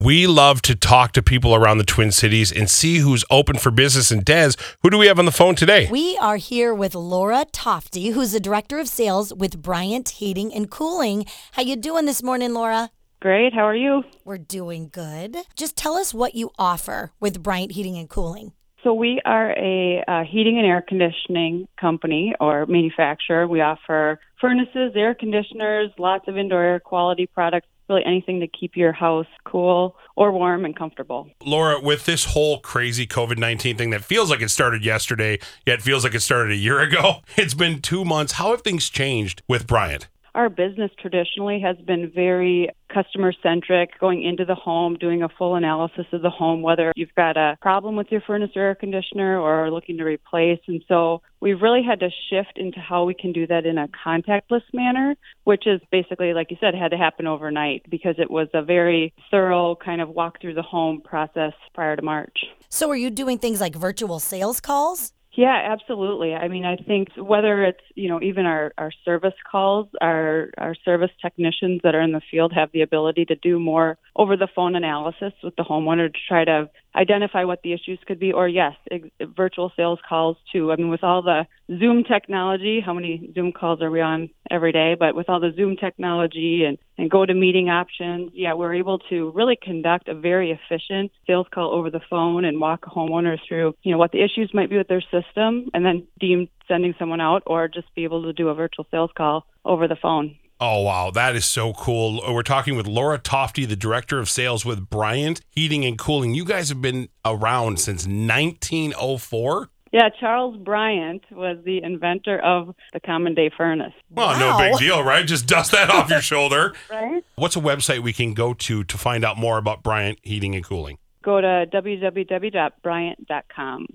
We love to talk to people around the Twin Cities and see who's open for business. And Des, who do we have on the phone today? We are here with Laura Tofty, who's the director of sales with Bryant Heating and Cooling. How you doing this morning, Laura? Great. How are you? We're doing good. Just tell us what you offer with Bryant Heating and Cooling. So we are a heating and air conditioning company or manufacturer. We offer furnaces, air conditioners, lots of indoor air quality products, really anything to keep your house cool or warm and comfortable. Laura, with this whole crazy COVID 19 thing that feels like it started yesterday, yet feels like it started a year ago, it's been two months. How have things changed with Bryant? Our business traditionally has been very customer centric, going into the home, doing a full analysis of the home, whether you've got a problem with your furnace or air conditioner or looking to replace. And so we've really had to shift into how we can do that in a contactless manner, which is basically, like you said, had to happen overnight because it was a very thorough kind of walk through the home process prior to March. So, are you doing things like virtual sales calls? Yeah, absolutely. I mean, I think whether it's, you know, even our, our service calls, our, our service technicians that are in the field have the ability to do more over the phone analysis with the homeowner to try to identify what the issues could be, or yes, ex- virtual sales calls too. I mean, with all the Zoom technology, how many Zoom calls are we on every day? But with all the Zoom technology and, and GoToMeeting options, yeah, we're able to really conduct a very efficient sales call over the phone and walk a homeowner through, you know, what the issues might be with their system and then deem sending someone out or just be able to do a virtual sales call over the phone. Oh, wow. That is so cool. We're talking with Laura Tofty, the director of sales with Bryant Heating and Cooling. You guys have been around since 1904. Yeah, Charles Bryant was the inventor of the common day furnace. Well, no big deal, right? Just dust that off your shoulder. Right? What's a website we can go to to find out more about Bryant Heating and Cooling? Go to www.bryant.com.